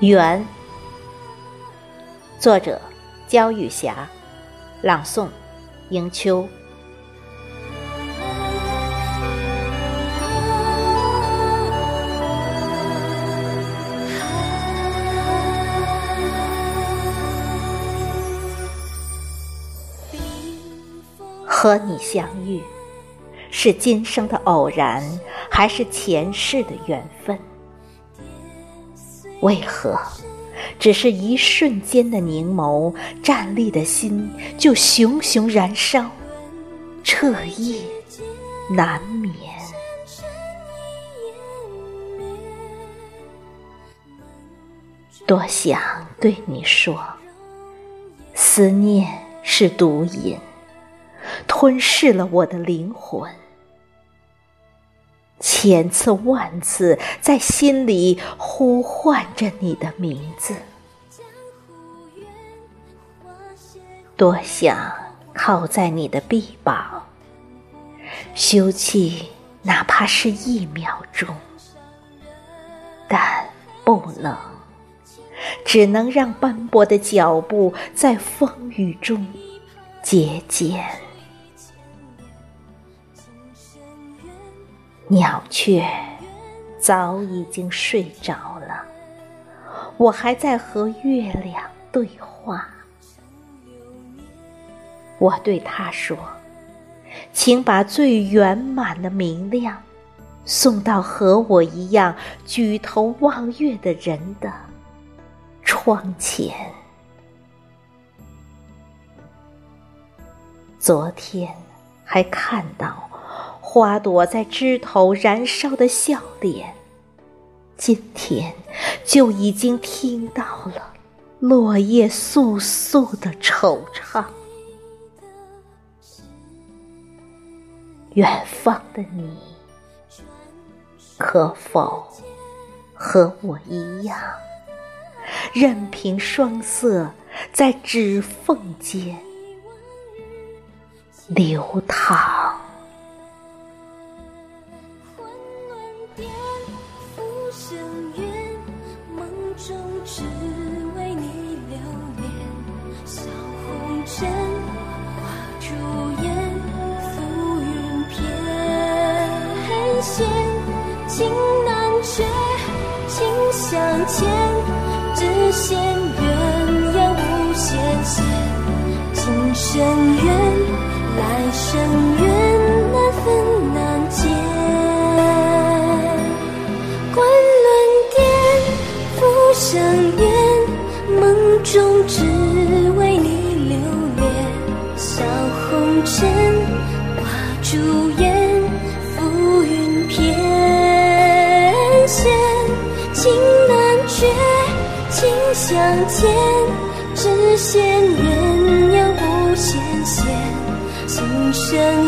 缘，作者焦玉霞，朗诵迎秋。和你相遇，是今生的偶然，还是前世的缘分？为何只是一瞬间的凝眸，站立的心就熊熊燃烧，彻夜难眠？多想对你说，思念是毒瘾。吞噬了我的灵魂，千次万次在心里呼唤着你的名字。多想靠在你的臂膀，休憩哪怕是一秒钟，但不能，只能让斑驳的脚步在风雨中节俭。鸟雀早已经睡着了，我还在和月亮对话。我对他说：“请把最圆满的明亮送到和我一样举头望月的人的窗前。”昨天还看到。花朵在枝头燃烧的笑脸，今天就已经听到了落叶簌簌的惆怅。远方的你，可否和我一样，任凭双色在指缝间流淌？深缘梦中只为你留恋。笑红尘化朱颜浮云翩，恨线情难却情相牵只羡鸳鸯不羡仙今生缘来生缘难分难解浮生缘，梦中只为你留恋。笑红尘，画朱颜，浮云翩跹。情难绝，情相牵，只羡鸳鸯不羡仙。今生